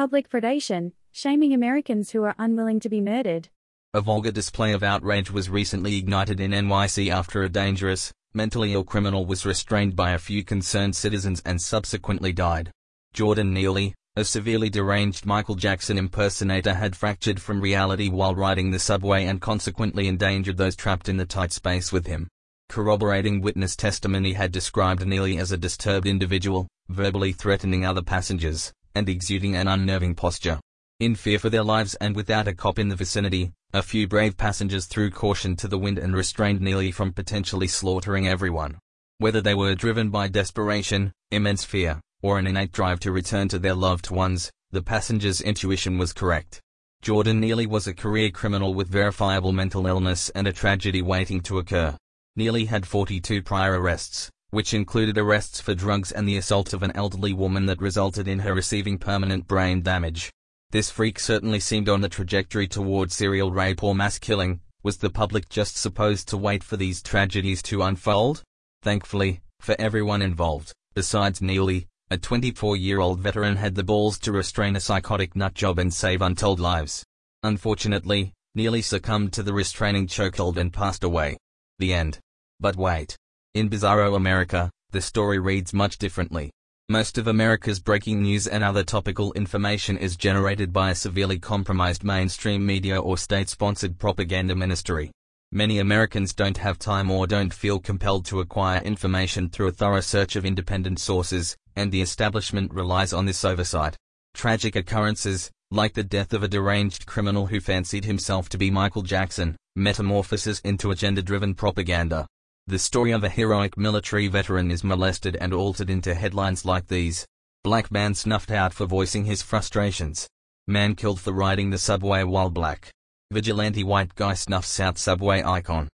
public predation, shaming Americans who are unwilling to be murdered. A vulgar display of outrage was recently ignited in NYC after a dangerous, mentally ill criminal was restrained by a few concerned citizens and subsequently died. Jordan Neely, a severely deranged Michael Jackson impersonator had fractured from reality while riding the subway and consequently endangered those trapped in the tight space with him. Corroborating witness testimony had described Neely as a disturbed individual, verbally threatening other passengers, and exuding an unnerving posture. In fear for their lives and without a cop in the vicinity, a few brave passengers threw caution to the wind and restrained Neely from potentially slaughtering everyone. Whether they were driven by desperation, immense fear, or an innate drive to return to their loved ones, the passenger's intuition was correct. Jordan Neely was a career criminal with verifiable mental illness and a tragedy waiting to occur. Neely had 42 prior arrests, which included arrests for drugs and the assault of an elderly woman that resulted in her receiving permanent brain damage. This freak certainly seemed on the trajectory toward serial rape or mass killing. Was the public just supposed to wait for these tragedies to unfold? Thankfully, for everyone involved, besides Neely, a 24-year-old veteran had the balls to restrain a psychotic nutjob and save untold lives. Unfortunately, Neely succumbed to the restraining chokehold and passed away. The end. But wait. In Bizarro America, the story reads much differently. Most of America's breaking news and other topical information is generated by a severely compromised mainstream media or state-sponsored propaganda ministry. Many Americans don't have time or don't feel compelled to acquire information through a thorough search of independent sources, and the establishment relies on this oversight. Tragic occurrences, like the death of a deranged criminal who fancied himself to be Michael Jackson, metamorphoses into agenda-driven propaganda. The story of a heroic military veteran is molested and altered into headlines like these. Black man snuffed out for voicing his frustrations. Man killed for riding the subway while black. Vigilante white guy snuffs out subway icon.